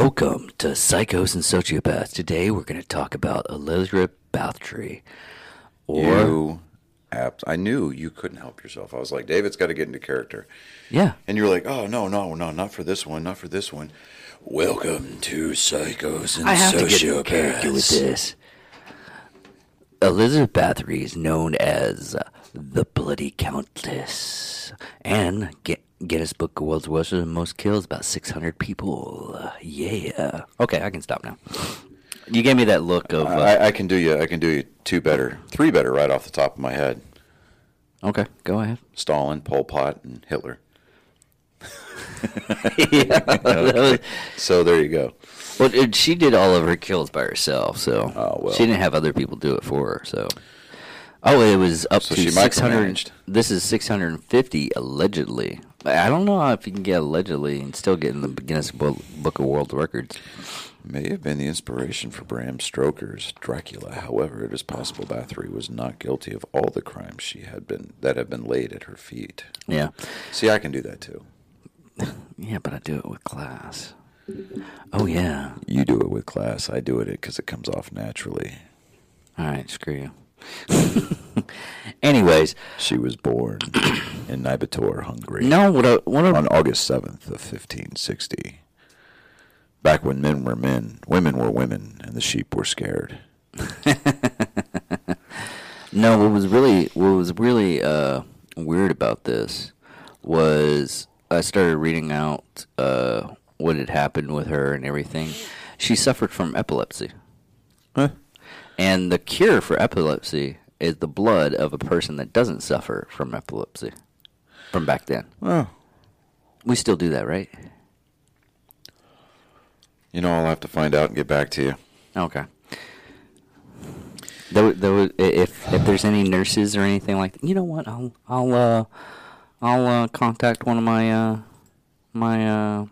Welcome to Psychos and Sociopaths. Today we're going to talk about Elizabeth Bathory. Or, You, apt. I knew you couldn't help yourself. I was like, David's got to get into character. yeah, And you were like, oh, no, no, no, not for this one, not for this one. Welcome to Psychos and I have to get Sociopaths. in character with this. Elizabeth Bathory is known as the Bloody Countess. And Gu- Guinness Book of World Records most kills about 600 people. Yeah. Okay, I can stop now. You gave me that look of. Uh, I, I can do you. I can do you two better, three better, right off the top of my head. okay, go ahead. Stalin, Pol Pot, and Hitler. yeah. was- So there you go. Well, it, she did all of her kills by herself, so Oh, well. she didn't have other people do it for her. So, oh, it was up So to six hundred. This is six hundred and fifty allegedly. I don't know if you can get allegedly and still get in the Guinness Book of World Records. May have been the inspiration for Bram Stoker's Dracula. However, it is possible Bathory was not guilty of all the crimes she had been that have been laid at her feet. Yeah, See, I can do that too. yeah, but I do it with class. Oh yeah. You do it with class. I do it because it comes off naturally. All right, screw you. Anyways, She was born in Nyírbátor, Hungary, no, what I, what I, on August seventh of fifteen sixty. Back when men were men, women were women, and the sheep were scared. No, what was really what was really uh, weird about this was I started reading out uh, what had happened with her and everything. She suffered from epilepsy, Huh? And the cure for epilepsy is the blood of a person that doesn't suffer from epilepsy. From back then, Oh, we still do that, right? you know, I'll have to find out and get back to you. Okay. There, there, was- if if there's any nurses or anything like that, you know what? I'll I'll uh, I'll uh, contact one of my uh, my uh,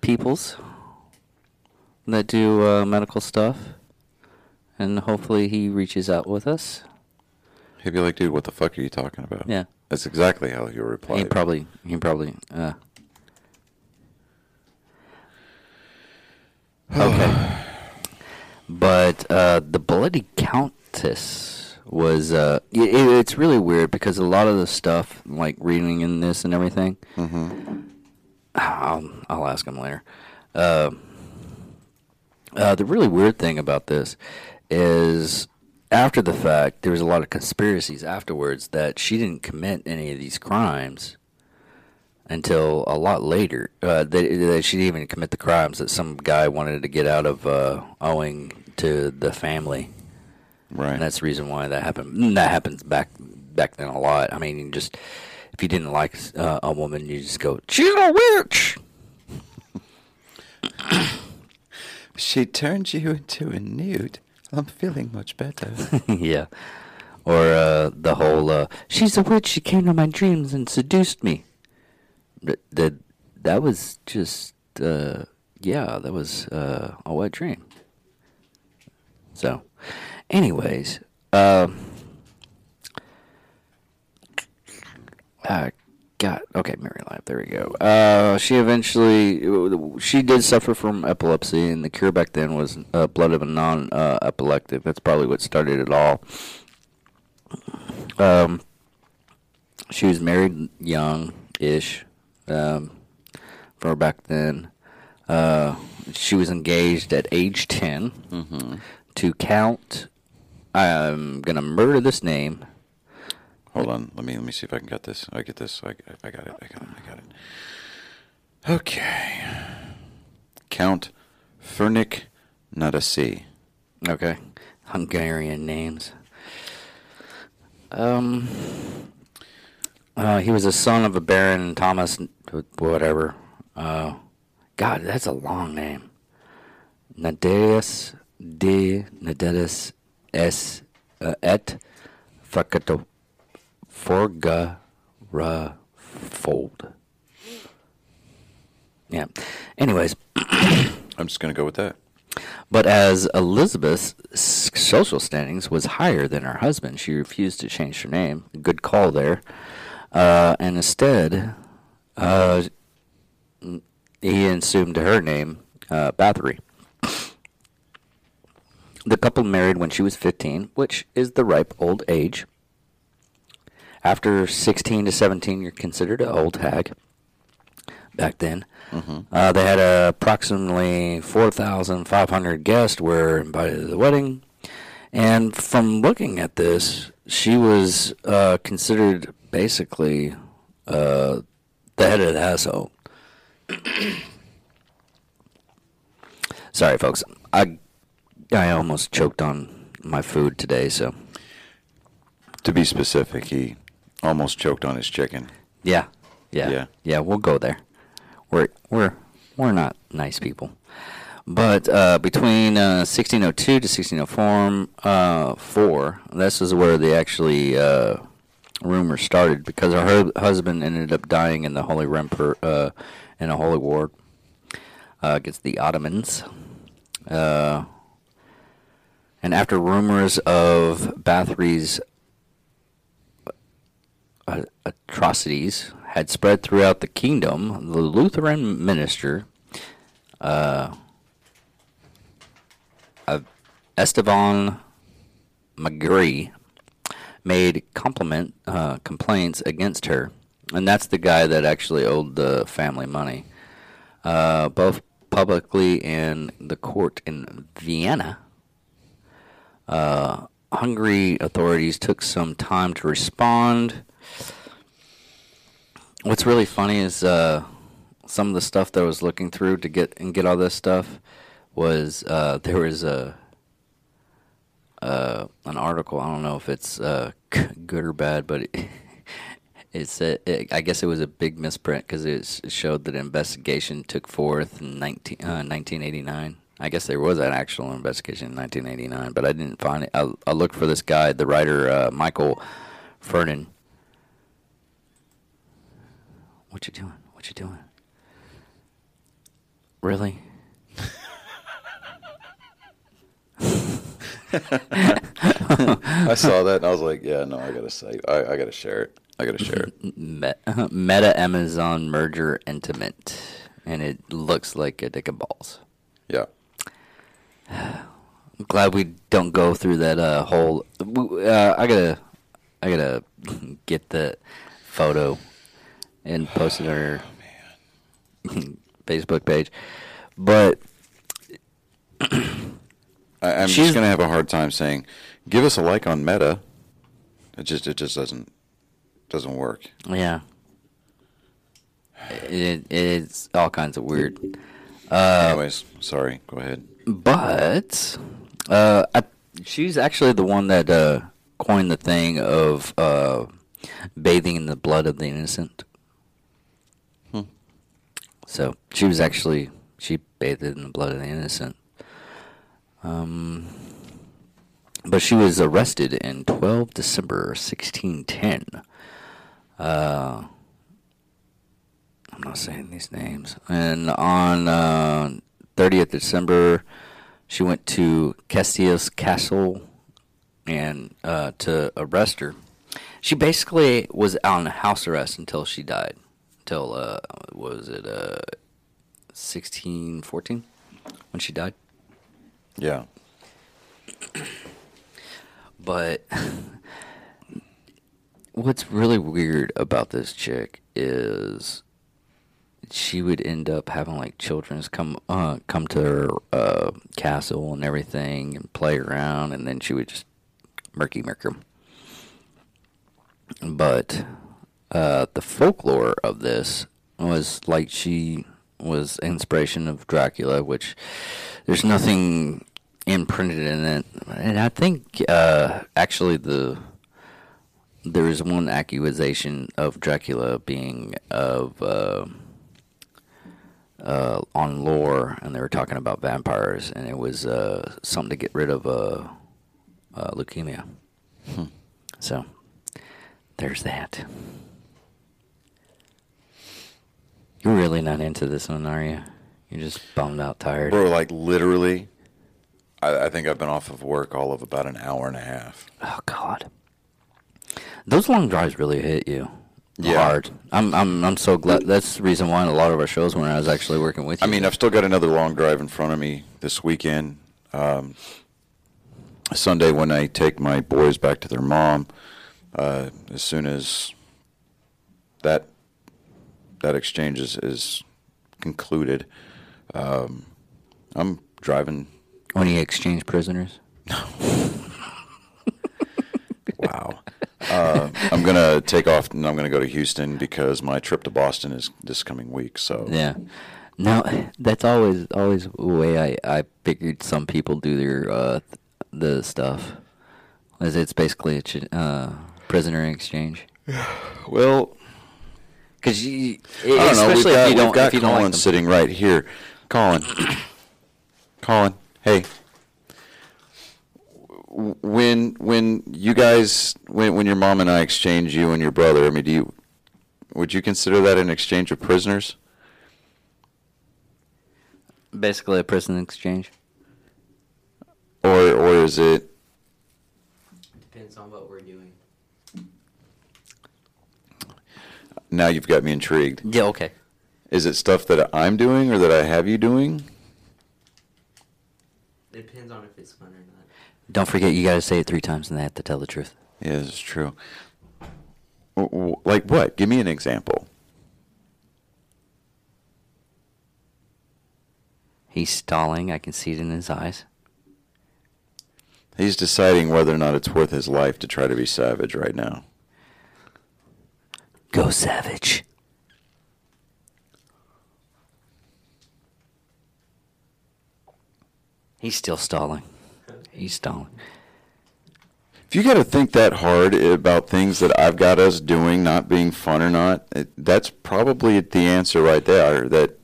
peoples that do uh, medical stuff, and hopefully he reaches out with us. He'd be like, dude, what the fuck are you talking about? Yeah. That's exactly how he'll reply. He probably he probably uh. Okay. but uh, the bloody countess was uh, it, it's really weird because a lot of the stuff like reading in this and everything. Mm-hmm. I'll I'll ask him later. Uh, uh, the really weird thing about this is after the fact, there was a lot of conspiracies afterwards that she didn't commit any of these crimes until a lot later. Uh, that, that she didn't even commit the crimes that some guy wanted to get out of uh, owing to the family, Right. and that's the reason why that happened. And that happens back back then a lot. I mean, you just if you didn't like uh, a woman, you just go, "She's a witch." She turned you into a newt. I'm feeling much better. yeah. Or uh, the whole uh, she's a witch. She came to my dreams and seduced me. That that, was just uh, yeah, that was uh, a wet dream. So, anyways, um, uh, God, okay, Mary Life. There we go. Uh, she eventually she did suffer from epilepsy, and the cure back then was uh, blood of a non-epileptic. That's probably what started it all. Um, she was married young-ish, um, for back then. Uh, she was engaged at age 10 mm-hmm. to Count. I'm gonna murder this name. Hold on. Let me let me see if I can get this. I get this. I, I got it. I got it. I got it. Okay. Count Ferenc Nádasdy. Okay, Hungarian names. Um, uh, he was a son of a Baron Thomas, whatever. Uh, God, that's a long name. Nadeus de Nadeus S. Uh, et Frakato Forga Ra Fold. Yeah. Anyways, I'm just gonna go with that. but as Elizabeth's social standings was higher than her husband, she refused to change her name. Good call there. Uh, and instead, uh, he assumed her name uh, Bathory. The couple married when she was 15, which is the ripe old age. After 16 to 17, you're considered an old hag. Back then, Mm-hmm. uh, they had approximately 4,500 guests were invited to the wedding. And from looking at this, she was uh, considered basically uh, the head of the household. Sorry, folks. I I almost choked on my food today, so To be specific, he almost choked on his chicken. yeah, yeah, Yeah. yeah. We'll go there. We're we're we're not nice people, but uh, between uh, 1602 to 1604, uh, four, this is where the actually uh, rumor started because her husband ended up dying in the Holy Emperor uh, in a holy war uh, against the Ottomans. Uh, and after rumors of Bathory's atrocities had spread throughout the kingdom, the Lutheran minister, uh, uh, Esteban McGree, made compliment uh, complaints against her, and that's the guy that actually owed the family money, uh, both publicly in the court in Vienna. Uh, Hungary authorities took some time to respond. What's really funny is uh, some of the stuff that I was looking through to get and get all this stuff was uh, there was a uh, an article. I don't know if it's uh, good or bad, but it, it said it, I guess it was a big misprint because it showed that investigation took forth in 19, uh, 1989. I guess there was an actual investigation in 1989, but I didn't find it. I, I looked for this guy, the writer uh, Michael Fernan. What you doing? What you doing? Really? I saw that and I was like, yeah, no, I gotta say, I, I gotta share it. I gotta share it. Meta Amazon merger intimate, and it looks like a dick and balls. Yeah. I'm glad we don't go through that uh, whole. Uh, I gotta, I gotta get the photo and posted on our Facebook page. But I, I'm She's- just gonna have a hard time saying, give us a like on Meta. It just, it just doesn't, doesn't work. yeah, it, it's all kinds of weird. Uh, Anyways, sorry. Go ahead. But uh, I, she's actually the one that uh, coined the thing of uh, bathing in the blood of the innocent. So she was actually she bathed in the blood of the innocent. Um, but she was arrested in 12 December 1610. Uh, I'm not saying these names. And on uh, 30th December, she went to Castillo's castle and uh, to arrest her. She basically was on house arrest until she died. Until uh, what was it uh, 1614 when she died? Yeah. But what's really weird about this chick is she would end up having like children's come uh, come to her uh, castle and everything and play around, and then she would just murky murk 'em. But uh, the folklore of this was like she was inspiration of Dracula, which there's nothing imprinted in it, and I think uh, actually the there is one accusation of Dracula being of uh, uh, on lore, and they were talking about vampires, and it was uh, something to get rid of uh, uh, leukemia. So there's that. You're really not into this one, are you? You're just bummed out, tired. Bro, like literally, I, I think I've been off of work all of about an hour and a half. Oh God, those long drives really hit you. Yeah. hard. I'm I'm I'm so glad. That's the reason why in a lot of our shows when I was actually working with you. I mean, I've still got another long drive in front of me this weekend. Um, Sunday, when I take my boys back to their mom, uh, as soon as that that exchange is, is concluded, um, I'm driving. when you exchange prisoners. No. wow. uh, I'm gonna take off and I'm gonna go to Houston because my trip to Boston is this coming week. So Yeah. Now that's always always the way I I figured some people do their uh the stuff. Is it's basically a ch- uh, prisoner exchange. well, Because you, I don't know. We've especially got, if you don't, we've got if you don't Colin like sitting right here. Colin, Colin, hey. When when you guys when when your mom and I exchange you and your brother, I mean, do you would you consider that an exchange of prisoners? basically a prison exchange. Or or is it Depends on what we're doing. Now you've got me intrigued? Yeah. Okay. Is it stuff that I'm doing or that I have you doing? It depends on if it's fun or not. Don't forget, you got to say it three times, and they have to tell the truth. Yeah, this is true. W- w- Like what? Give me an example. He's stalling. I can see it in his eyes. He's deciding whether or not it's worth his life to try to be savage right now. Go savage. He's still stalling. He's stalling. If you got to think that hard about things that I've got us doing not being fun or not, it, that's probably the answer right there. That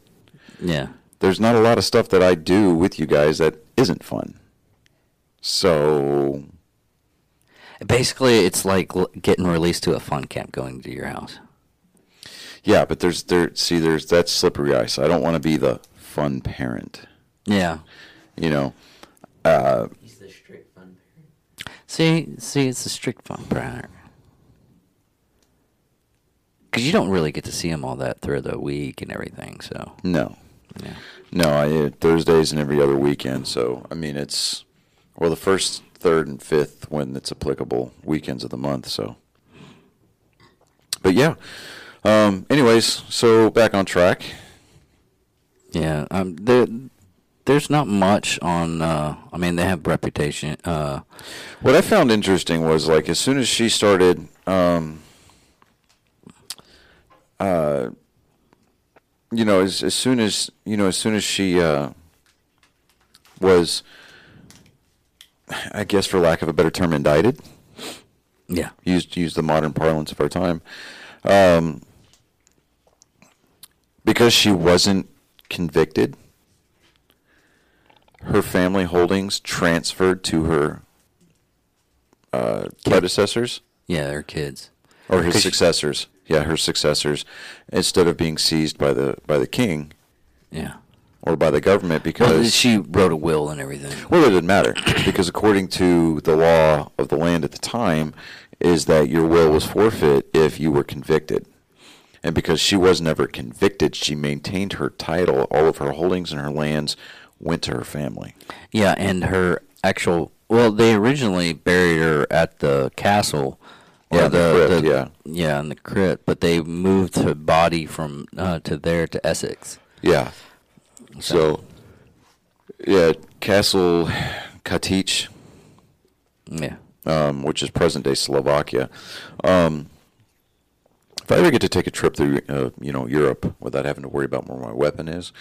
Yeah. there's not a lot of stuff that I do with you guys that isn't fun. So Basically, it's like getting released to a fun camp going to your house. yeah, but there's there see there's that's slippery ice. I don't want to be the fun parent. Yeah. You know, uh, He's the strict fun parent. See, see, it's a strict fun parent. Because you don't really get to see him all that through the week and everything. So no, yeah. No, I, Thursdays and every other weekend. So I mean, it's well the first, third, and fifth when it's applicable weekends of the month. So, but yeah. Um, anyways, so back on track. Yeah, um, there, there's not much on. Uh, I mean, they have reputation. Uh, What I found interesting was like as soon as she started, um, uh, you know, as as soon as you know, as soon as she uh, was, I guess, for lack of a better term, indicted. yeah, used use the modern parlance of our time, um, because she wasn't convicted. Her family holdings transferred to her uh, predecessors yeah, they're kids. or his successors. Yeah, her successors, instead of being seized by the by the king Yeah. Or by the government, Well, because she wrote a will and everything. Well, it didn't matter because according to the law of the land at the time, is that your will was forfeit if you were convicted. And because she was never convicted, she maintained her title. All of her holdings and her lands went to her family. Yeah, and her actual. Well, they originally buried her at the castle. Yeah, the crypt, yeah. yeah, in the crypt. But they moved her body from uh, to there to Essex. Yeah. So, yeah, Castle Katich, Yeah. um, which is present day Slovakia. Um, if I ever get to take a trip through, uh, you know, Europe without having to worry about where my weapon is,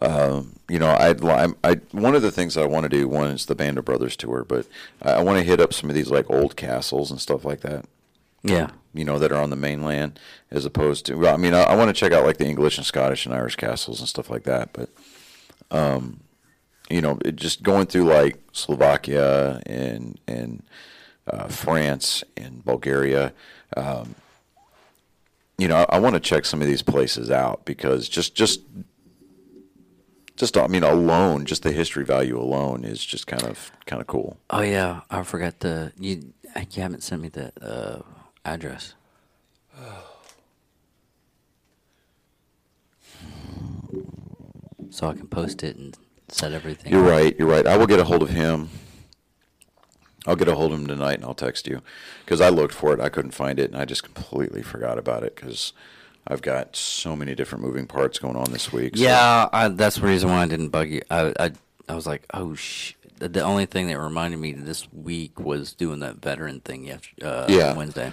um, you know, I'd, I'm- I one of the things I want to do one is the Band of Brothers tour, but I, I want to hit up some of these like old castles and stuff like that. Yeah. You know, that are on the mainland, as opposed to. Well, I mean, I, I want to check out like the English and Scottish and Irish castles and stuff like that, but. Um, you know, it just going through like Slovakia and and uh, France and Bulgaria. Um, you know, I, I want to check some of these places out because just just just I mean alone, just the history value alone is just kind of kind of cool. Oh yeah, I forgot the you. You haven't sent me the uh, address. So I can post it and set everything. You're up. right. You're right. I will get a hold of him. I'll get a hold of him tonight, and I'll text you because I looked for it. I couldn't find it, and I just completely forgot about it because I've got so many different moving parts going on this week. so- Yeah, I, that's the reason why I didn't bug you. I I, I was like, oh sh. The, the only thing that reminded me this week was doing that veteran thing yesterday, uh, Yeah. Wednesday,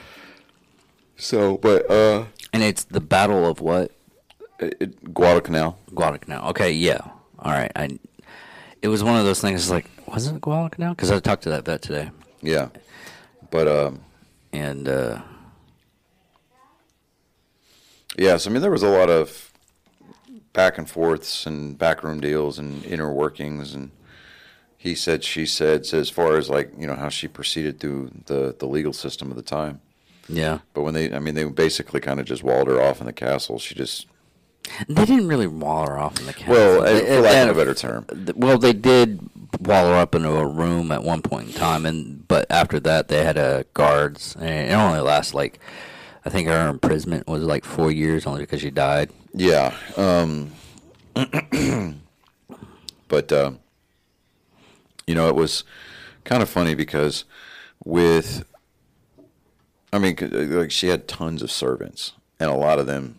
So, but uh, and it's the Battle of what it, Guadalcanal. Guadalcanal. Okay, yeah, all right. I it was one of those things. Like, wasn't it Guadalcanal? Because I talked to that vet today, Yeah, but um, and uh, yes, I mean there was a lot of back and forths and backroom deals and inner workings and he said she said so as far as like you know how she proceeded through the the legal system of the time. yeah, But when they, I mean, they basically kind of just walled her off in the castle. She just, they didn't really wall her off in the castle. well, They- for lack they of a better term, Well, they did wall her up into a room at one point in time, and but after that they had uh, guards, and it only lasted like I think her imprisonment was like four years, only because she died. yeah. Um, but uh, you know, it was kind of funny because with, I mean, uh, like she had tons of servants, and a lot of them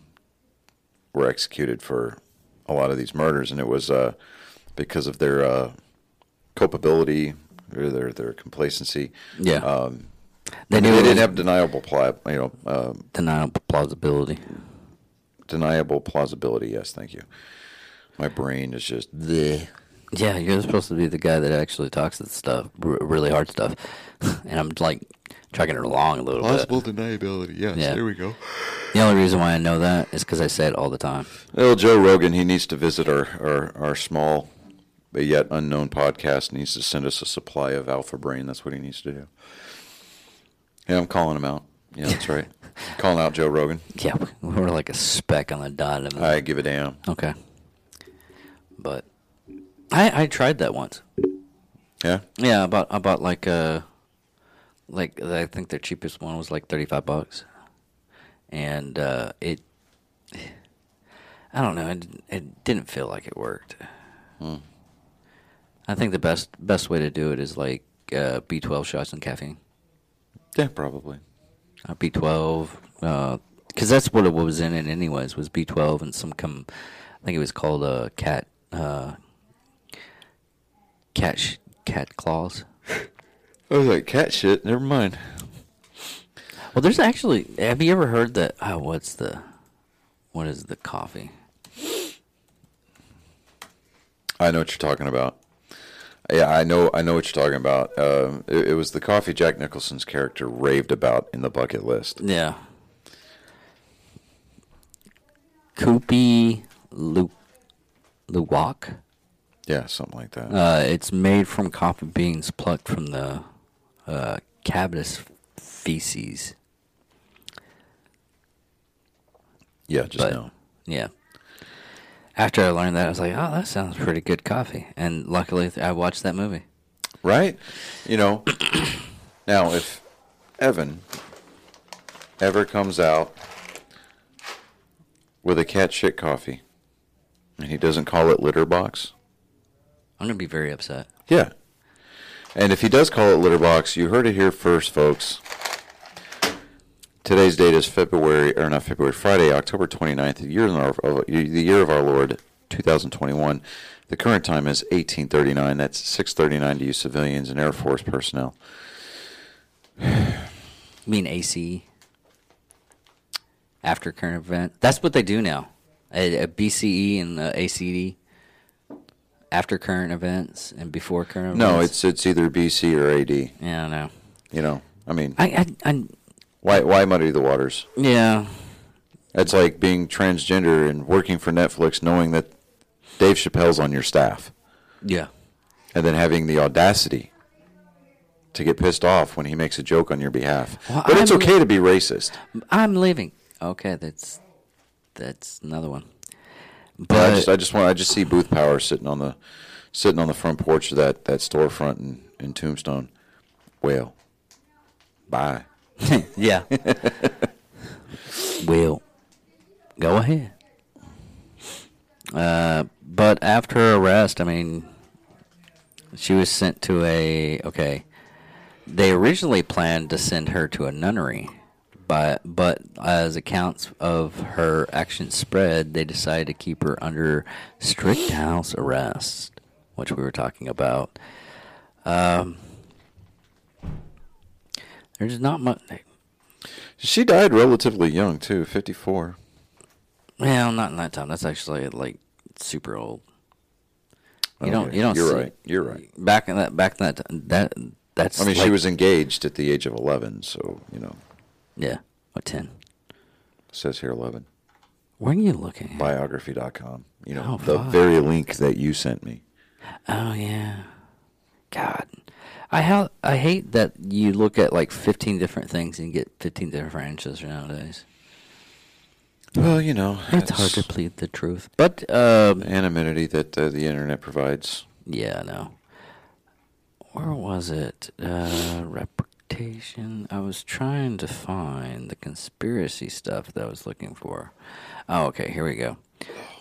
were executed for a lot of these murders, and it was uh, because of their uh, culpability or their their complacency. Yeah, Um, they they, knew it didn't have deniable, pli- you know, uh, deniable plausibility. deniable plausibility. Yes, thank you. My brain is just bleh. Yeah, you're supposed to be the guy that actually talks that stuff, r- really hard stuff, and I'm like chugging it along a little plausible bit. deniability. Yes, Yeah. there we go. The only reason why I know that is because I say it all the time. Well, Joe Rogan, he needs to visit our, our, our small but yet unknown podcast. Needs to send us a supply of Alpha Brain. That's what he needs to do. Yeah, I'm calling him out. Yeah, that's right. calling out Joe Rogan. Yeah, we're like a speck on the dot of the I give a damn. Okay. But I I tried that once. Yeah. Yeah, about about like uh like I think the cheapest one was like thirty five bucks, and uh, it I don't know it it didn't feel like it worked. Hmm. I think the best best way to do it is like uh, B twelve shots and caffeine. Yeah, probably. Uh, B twelve, because that's what it was in it anyways. Was B twelve and some com, I think it was called uh, cat uh, cat sh- cat claws. I was like, cat shit. Never mind. Well, there's actually. Have you ever heard that? Oh, what's the what is the coffee? I know what you're talking about. Yeah, I know. I know what you're talking about. Um, it, it was the coffee Jack Nicholson's character raved about in the bucket list. Yeah. Kopi Lu Luwak. Yeah, something like that. Uh, it's made from coffee beans plucked from the uh, cabitus feces. yeah, just but- know. Yeah. After I learned that, I was like, "Oh, that sounds pretty good coffee." And luckily, I watched that movie. Right? You know, now if Evan ever comes out with a cat shit coffee and he doesn't call it litter box, I'm gonna be very upset. yeah. And if he does call it litter box, you heard it here first, folks. Today's date is February, or not February, Friday, October 29th, the year, of our, the year of our Lord, 2021. The current time is 1839. That's 639 to you civilians and Air Force personnel. You mean ACE? After current event. That's what they do now. A, a BCE and the ACD. After current events and before current events. No, events. it's it's either BC or AD. yeah, I know. You know, I mean, I, I, I why why muddy the waters? yeah. It's like being transgender and working for Netflix, knowing that Dave Chappelle's on your staff, Yeah. and then having the audacity to get pissed off when he makes a joke on your behalf. Well, but it's I'm- okay to be racist. I'm leaving. Okay, that's that's another one. But I just I just want I just see Booth Power sitting on the sitting on the front porch of that that storefront in, in Tombstone. Well, bye. yeah. well, go ahead. Uh, but after her arrest, I mean, she was sent to a okay. They originally planned to send her to a nunnery, but but as accounts of her actions spread, they decided to keep her under strict house arrest, which we were talking about. Um, there's not much. She died relatively young too, fifty four. Well, not in that time. That's actually like super old. You don't. You don't. You're see- right. You're right. Back in that. Back in that. That. That's. I mean, she was engaged at the age of eleven, so you know, Yeah. What ten? it says here eleven. Where are you looking? At? Biography.com. You know, Oh, the fuck. very link that you sent me. Oh yeah. God. I ha- I hate that you look at like 15 different things and get 15 different answers nowadays. Well, you know, It's hard to plead the truth. But um, anonymity that uh, the internet provides. Yeah, I know. Where was it? Uh, reputation. I was trying to find the conspiracy stuff that I was looking for. Oh, okay. Here we go.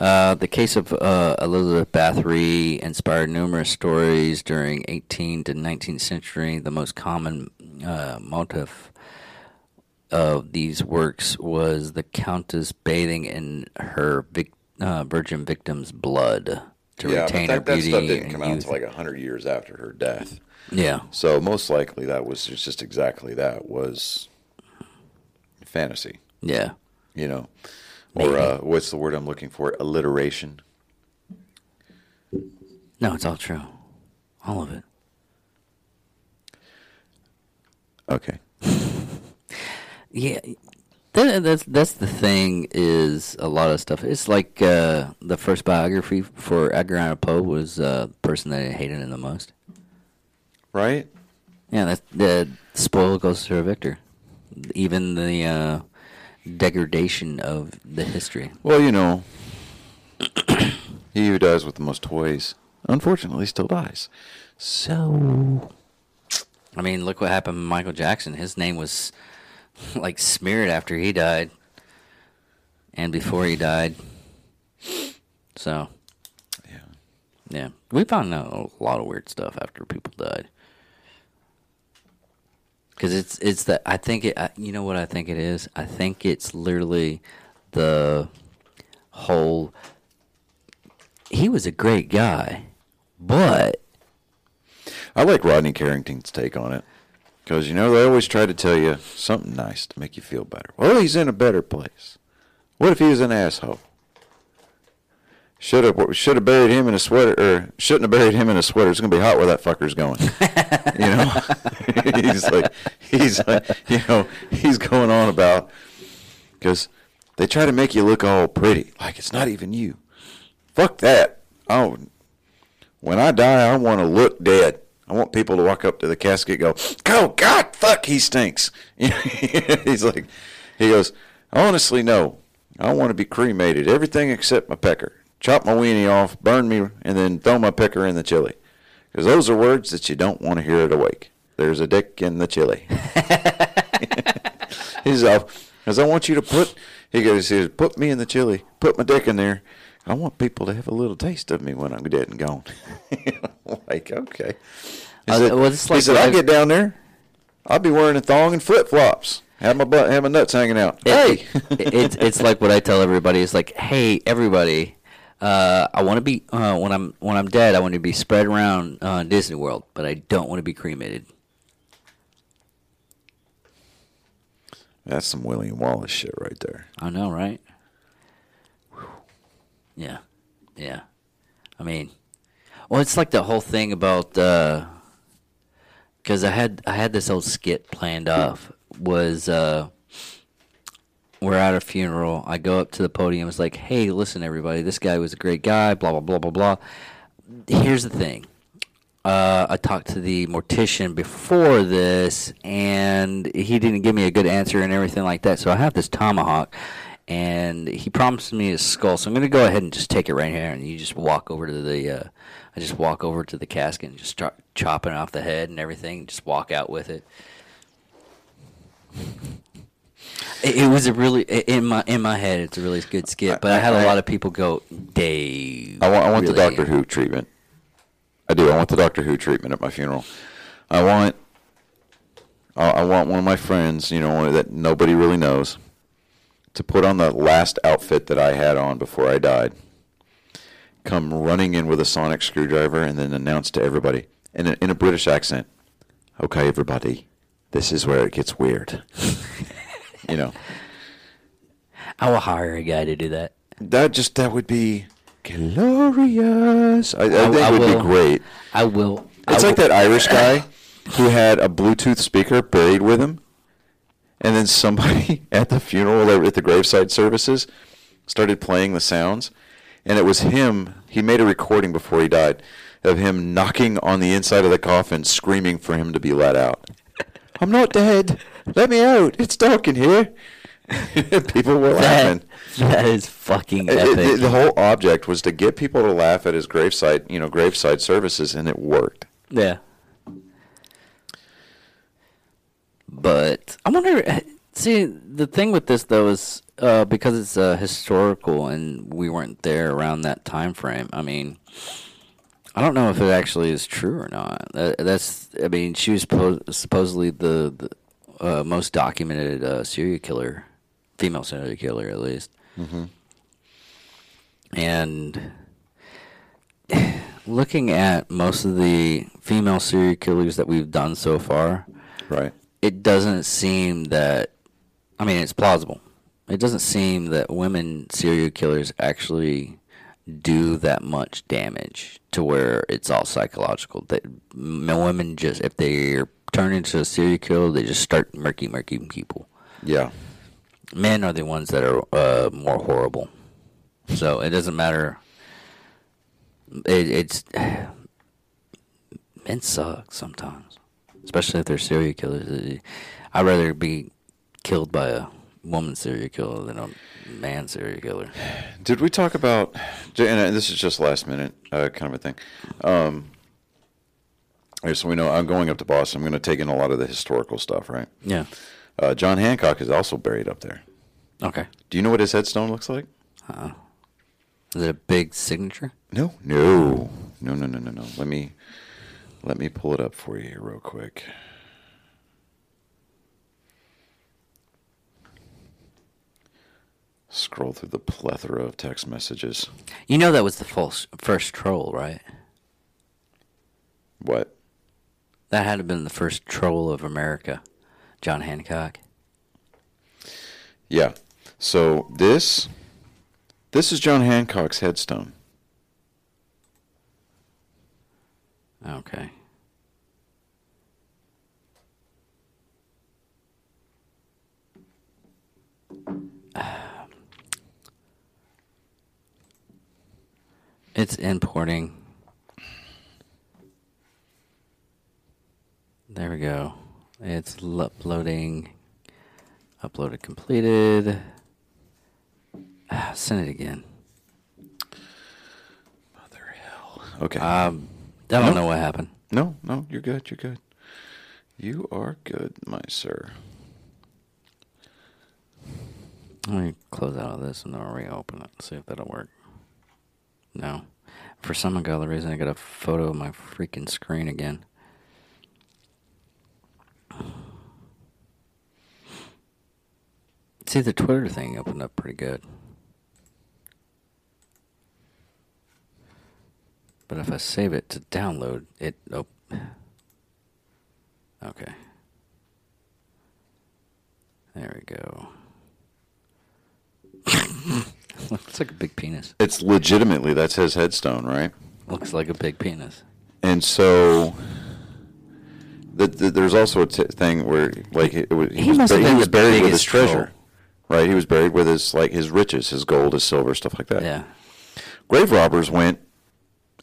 Uh, the case of uh, Elizabeth Bathory inspired numerous stories during 18th to 19th century. The most common uh, motive of these works was the countess bathing in her vic- uh, virgin victim's blood to yeah, retain but her that, that stuff didn't come out until like hundred years after her death. Yeah, So most likely that was just exactly that was fantasy. yeah. You know, or uh, what's the word I'm looking for? Alliteration. No, it's all true. All of it. Okay. Yeah, that, that's that's the thing. Is a lot of stuff. It's like uh, the first biography for Edgar Allan Poe was uh, the person that I hated him the most. Right. Yeah, that's the spoil goes to the victor. Even the uh, degradation of the history. Well, you know, he who dies with the most toys, unfortunately, still dies. So I mean, look what happened to Michael Jackson. His name was like smeared after he died and before he died. So, yeah. yeah. We found out a lot of weird stuff after people died. Cuz it's it's that I think it you know what I think it is? I think it's literally the whole he was a great guy, but I like Rodney Carrington's take on it. Because, you know, they always try to tell you something nice to make you feel better. Well, he's in a better place. What if he was an asshole? Should have should have buried him in a sweater, or shouldn't have buried him in a sweater. It's gonna be hot where that fucker's going. you know, he's like he's like, you know he's going on about because they try to make you look all pretty, like it's not even you. Fuck that. Oh, when I die, I want to look dead. I want people to walk up to the casket, go, go, "Oh God, fuck, he stinks." He's like, he goes, honestly, no. I want to be cremated, everything except my pecker. Chop my weenie off, burn me, and then throw my pecker in the chili. Because those are words that you don't want to hear at a wake. There's a dick in the chili. He's off. Because I want you to put, he goes, he says, put me in the chili, put my dick in there. I want people to have a little taste of me when I'm dead and gone. like, okay. He Uh, said, well, it's he like said I get down there, I'll be wearing a thong and flip flops. Have my butt, have my nuts hanging out. hey, It- it's it's like what I tell everybody. It's like, hey, everybody, uh, I want to be uh, when I'm when I'm dead. I want to be spread around uh, Disney World, but I don't want to be cremated. That's some William Wallace shit right there. I know, right? Yeah, yeah. I mean, well, it's like the whole thing about because I had I had this old skit planned off was uh, we're at a funeral. I go up to the podium. It's like, hey, listen, everybody, this guy was a great guy. Blah blah blah blah blah. Here's the thing. Uh, I talked to the mortician before this, and he didn't give me a good answer and everything like that. So I have this tomahawk, and he promised me a skull. So I'm going to go ahead and just take it right here, and you just walk over to the. Uh, I just walk over to the casket and just start chopping off the head and everything. And Just walk out with it. It, it was a really in my in my head. It's a really good skit, but I, I- had a I- lot of people go, "Dave." I want, I want the? Doctor Who treatment. I do. I want the Doctor Who treatment at my funeral. I want. I I want one of my friends, you know, that nobody really knows, to put on the last outfit that I had on before I died. Come running in with a sonic screwdriver and then announce to everybody in a, in a British accent, "Okay, everybody, this is where it gets weird." you know. I will hire a guy to do that. That just that would be glorious. I, I, I- think it would will. be great. I will. It's I like will- that Irish guy who had a Bluetooth speaker buried with him, and then somebody at the funeral at the graveside services started playing the sounds, and it was him. He made a recording before he died of him knocking on the inside of the coffin, screaming for him to be let out. I'm not dead. Let me out. It's dark in here. People were laughing. That, that is fucking epic. it- the whole object was to get people to laugh at his graveside, you know, graveside services, and it worked. Yeah. But I wonder. See, the thing with this though is uh, because it's uh, historical and we weren't there around that time frame. I mean, I don't know if it actually is true or not. That, that's. I mean, she was po- supposedly the, the uh, most documented uh, serial killer, female serial killer at least. Mm-hmm. And looking at most of the female serial killers that we've done so far, Right. it doesn't seem that. I mean, it's plausible. It doesn't seem that women serial killers actually do that much damage to where it's all psychological. That women just, if they're turned into a serial killer, they just start murky, murky people. Yeah. Men are the ones that are uh, more horrible. So it doesn't matter. It, it's men suck sometimes, especially if they're serial killers. I'd rather be killed by a woman serial killer than a man serial killer. Did we talk about? And this is just last minute uh, kind of a thing. Um, so we know I'm going up to Boston. I'm going to take in a lot of the historical stuff, right? Yeah. Uh, John Hancock is also buried up there. Okay. Do you know what his headstone looks like? Uh, is it a big signature? No, no, no, no, no, no, no. Let me let me pull it up for you real quick. Scroll through the plethora of text messages. You know that was the false, first troll, right? What? That had to have been the first troll of America, John Hancock. Yeah. So this this is John Hancock's headstone. Okay. It's importing. There we go. It's uploading. Uploaded completed. Ah, Send it again. Mother hell. Okay. Um, I don't No. know what happened. no, no, you're good. You're good. You are good, my sir. Let me close out of this and then I'll reopen it. See if that'll work. No. For some ungodly reason, I got a photo of my freaking screen again. See, the Twitter thing opened up pretty good. But if I save it to download, it. Oh. Okay. There we go. Looks like a big penis. It's legitimately that's his headstone, right? Looks like a big penis. And so the, the, there's also a t- thing where like it, was, he, He was, must bur- have he was buried with his biggest treasure. Right? He was buried with his like his riches, his gold, his silver, stuff like that. Yeah. Grave robbers went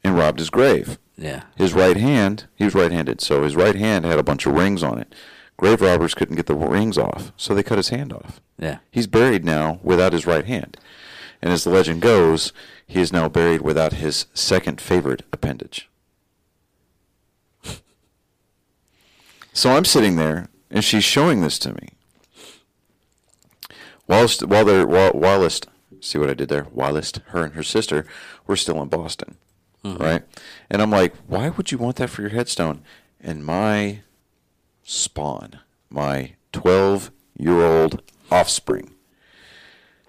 and robbed his grave. Yeah. His right hand, he was right-handed, so his right hand had a bunch of rings on it. Grave robbers couldn't get the rings off, so they cut his hand off. Yeah. He's buried now without his right hand. And as the legend goes, he is now buried without his second favorite appendage. so I'm sitting there, and she's showing this to me. Whilst while they're while, whilst see what I did there, whilst her and her sister were still in Boston, mm-hmm. right? And I'm like, why would you want that for your headstone? And my spawn, my 12 year old offspring,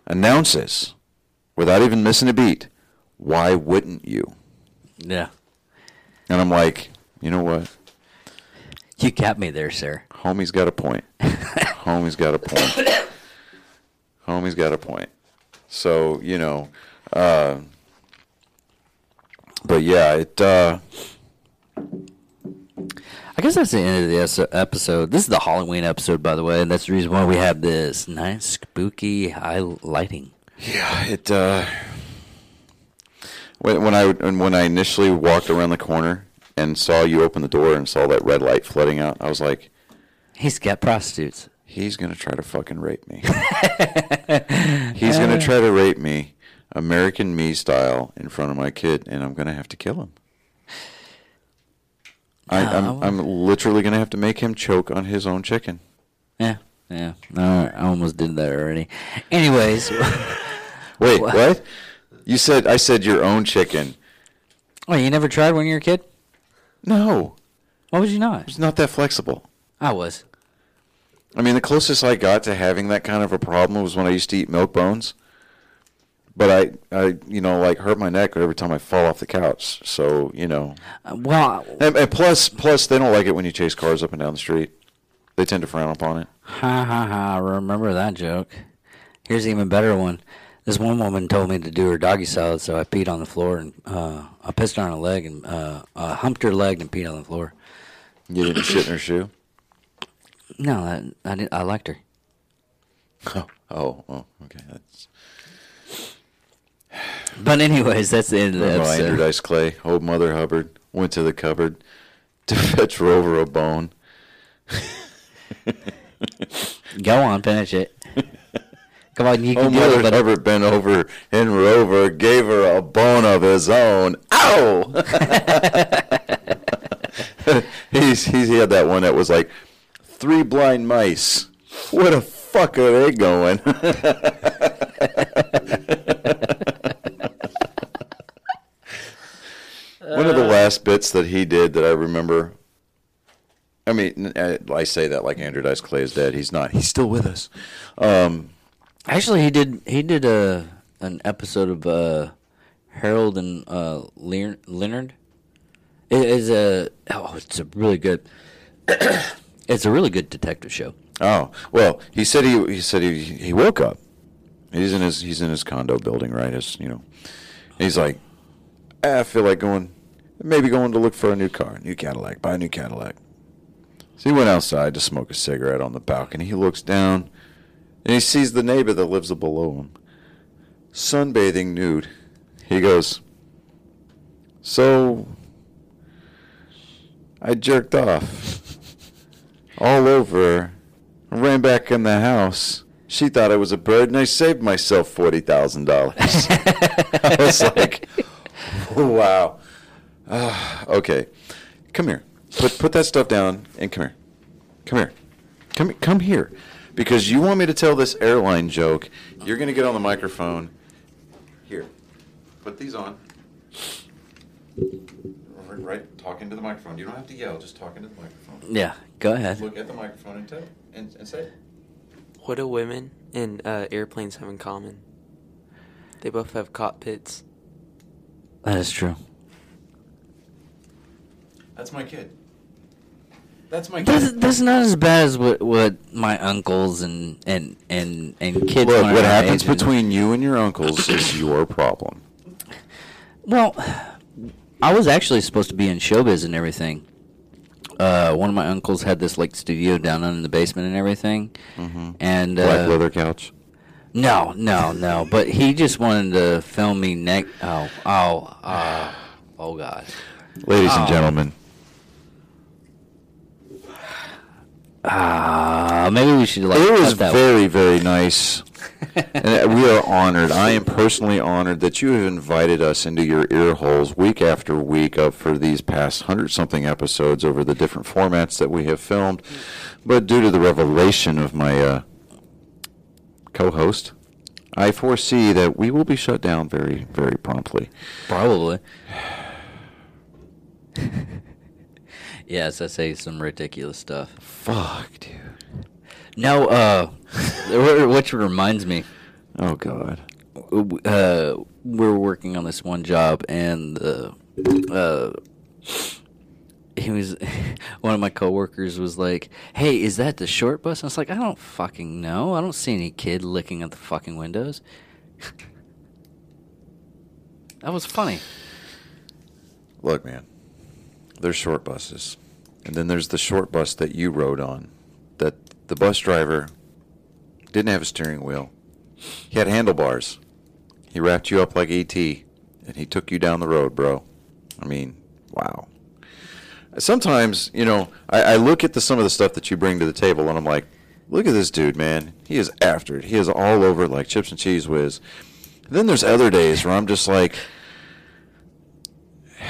announces, without even missing a beat, why wouldn't you? Yeah. And I'm like, you know what? You got me there, sir. Homie's got a point. Homie's got a point. Homie's got a point. So, you know, uh, but yeah, it, uh, I guess that's the end of the episode. This is the Halloween episode, by the way, and that's the reason why we have this nice, spooky high lighting. yeah, it, uh, when, when I, when I initially walked around the corner and saw you open the door and saw that red light flooding out, I was like, He's got prostitutes. He's going to try to fucking rape me. he's going to try to rape me, American me style, in front of my kid, and I'm going to have to kill him. I, No, I'm. I'm literally going to have to make him choke on his own chicken. Yeah, yeah. Right, I almost did that already. Anyways, Wait, What? what? You said I said your own chicken. oh, you never tried when you were a kid? No, Why would you not? it's not that flexible. I was. I mean, the closest I got to having that kind of a problem was when I used to eat milk bones. But I, I, you know, like hurt my neck every time I fall off the couch. So you know, Uh, well, and, and plus, plus they don't like it when you chase cars up and down the street. They tend to frown upon it. ha ha ha. Remember that joke? Here's an even better one. This one woman told me to do her doggy salad, so I peed on the floor and uh, I pissed her on a leg and uh, uh, humped her leg and peed on the floor. You didn't shit in her shoe. No, I, I, didn't, I liked her. Oh, oh, oh okay. That's But anyways, that's the end of the Remember Andrew. Dice Clay, old Mother Hubbard, went to the cupboard to fetch Rover a bone. Go on, finish it. Come on, you can Old do Mother it. But Hubbard bent over, and Rover gave her a bone of his own. Ow! he's, he's he had that one that was like three blind mice. Where the fuck are they going? one of the last bits that he did that I remember. I mean, I I say that like Andrew Dice Clay is dead. He's not. He's still with us. Um, Actually, he did. He did a an episode of uh, Harold and uh, Lear- Leonard. It is a oh, it's a really good. It's a really good detective show. Oh well, he said he he said he he woke up. He's in his he's in his condo building, right? As you know, he's like, "Ah, I feel like going, maybe going to look for a new car, new Cadillac, buy a new Cadillac. So he went outside to smoke a cigarette on the balcony. He looks down, and he sees the neighbor that lives below him, sunbathing nude. He goes, so I jerked off all over. I ran back in the house. She thought I was a bird, and I saved myself forty thousand dollars. I was like, "Wow." Ah, okay, come here. Put put that stuff down and come here. Come here. Come come here, because you want me to tell this airline joke. You're gonna get on the microphone. Here, put these on. Right, talk into the microphone. You don't have to yell. Just talk into the microphone. Yeah, go ahead. Look at the microphone and tell and, and say. What do women and uh, airplanes have in common? They both have cockpits. That is true. That's my kid. That's my That's, kid. that's not as bad as what, what my uncles and and and and kids. Look, my what happens age and- between you and your uncles is your problem. Well, I was actually supposed to be in showbiz and everything. Uh, one of my uncles had this like studio down in the basement and everything, and uh, Black leather couch. No, no, no. But he just wanted to film me neck. Oh, oh, uh, oh, God. Ladies Oh. and gentlemen, Ah, maybe we should like. it was cut that very, very nice. and we are honored. I am personally honored that you have invited us into your ear holes week after week up for these past hundred something episodes over the different formats that we have filmed. But due to the revelation of my uh, co-host, I foresee that we will be shut down very, very promptly. Probably. yes, I say some ridiculous stuff. Fuck, dude. No, uh, which reminds me, Oh God. uh, we're working on this one job, and uh, uh, he was one of my coworkers was like, "Hey, is that the short bus?" I was like, "I don't fucking know. I don't see any kid licking at the fucking windows." that was funny. Look, man. There's short buses, and then there's the short bus that you rode on. The bus driver didn't have a steering wheel. He had handlebars. He wrapped you up like ET, and he took you down the road, bro. I mean, wow. Sometimes, you know, I, I look at the, some of the stuff that you bring to the table, and I'm like, look at this dude, man. He is after it. He is all over it like chips and Cheez Whiz. then there's other days where I'm just like,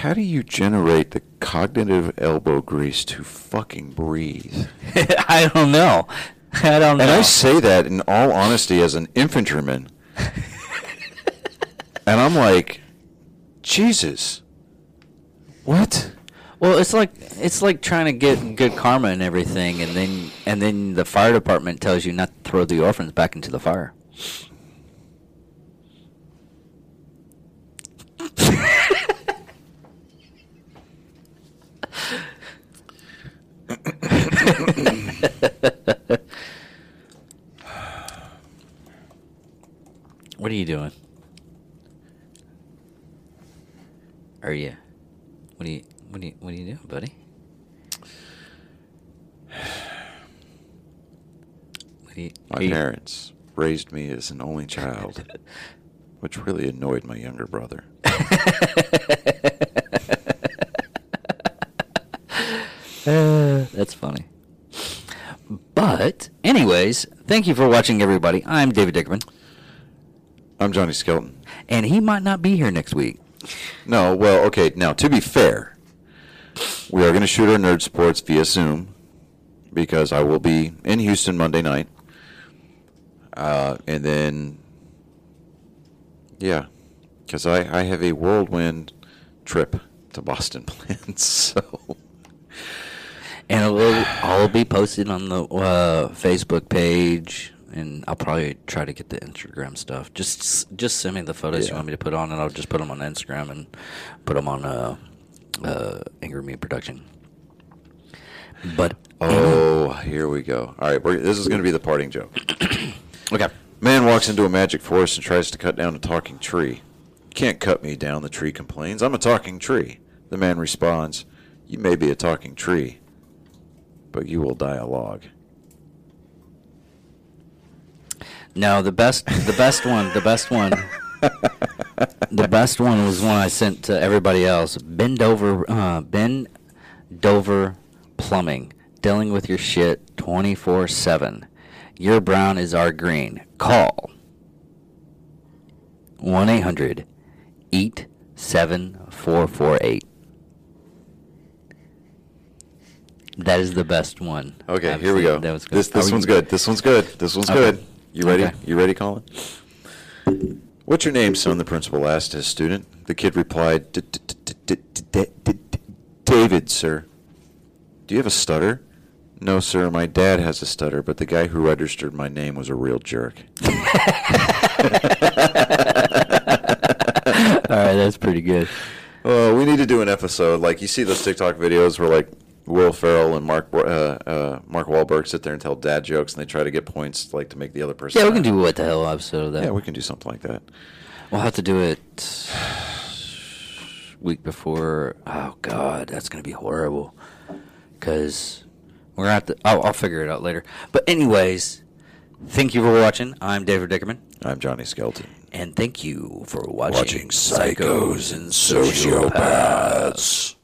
how do you generate the cognitive elbow grease to fucking breathe? I don't know. I don't know. And I say that in all honesty as an infantryman. and I'm like, Jesus. What? Well, it's like it's like trying to get good karma and everything, and then and then the fire department tells you not to throw the orphans back into the fire. What are you doing? Are you? What are you? What are you? What are you doing, buddy? You? My you- parents raised me as an only child, which really annoyed my younger brother. Uh, that's funny. But, anyways, thank you for watching, everybody. I'm David Dickerman, I'm Johnny Skelton. and he might not be here next week. No, well, okay. Now, to be fair, we are going to shoot our nerd sports via Zoom because I will be in Houston Monday night, uh, and then yeah, because I I have a whirlwind trip to Boston planned. So And it will all be posted on the uh, Facebook page, and I'll probably try to get the Instagram stuff. Just just send me the photos you want me to put on, and I'll just put them on Instagram and put them on uh, uh, Angry Me Production. But oh, here we go. All right, we're, this is going to be the parting joke. okay, Man walks into a magic forest and tries to cut down a talking tree. Can't cut me down, the tree complains. I'm a talking tree. The man responds, You may be a talking tree, but you will die a log. No, the best the best one, the best one. the best one was one I sent to everybody else. Bend over, uh, bend Dover Plumbing, dealing with your shit twenty four seven. Your brown is our green. Call one eight hundred eat seven four four eight. That is the best one. Okay, I've here we seen. go. That was good. This this Are one's good. This one's good. This one's Okay. good. You ready? Okay. You ready, Colin? What's your name, son? The principal asked his student. The kid replied, "D- d- d- d- d- d- d- d- "David, sir." Do you have a stutter? No, sir. My dad has a stutter, but the guy who registered my name was a real jerk. All right, that's pretty good. Oh, we need to do an episode. Like you see those TikTok videos where like Will Ferrell and Mark uh, uh, Mark Wahlberg sit there and tell dad jokes, and they try to get points like to make the other person. Yeah, we can do what the hell episode of that. Yeah, we can do something like that. We'll have to do it week before. Oh God, that's gonna be horrible. Cause we're gonna have to. Oh, I'll figure it out later. But anyways, thank you for watching. I'm David Dickerman, I'm Johnny Skelton. and thank you for watching, Watching Psychos and Sociopaths.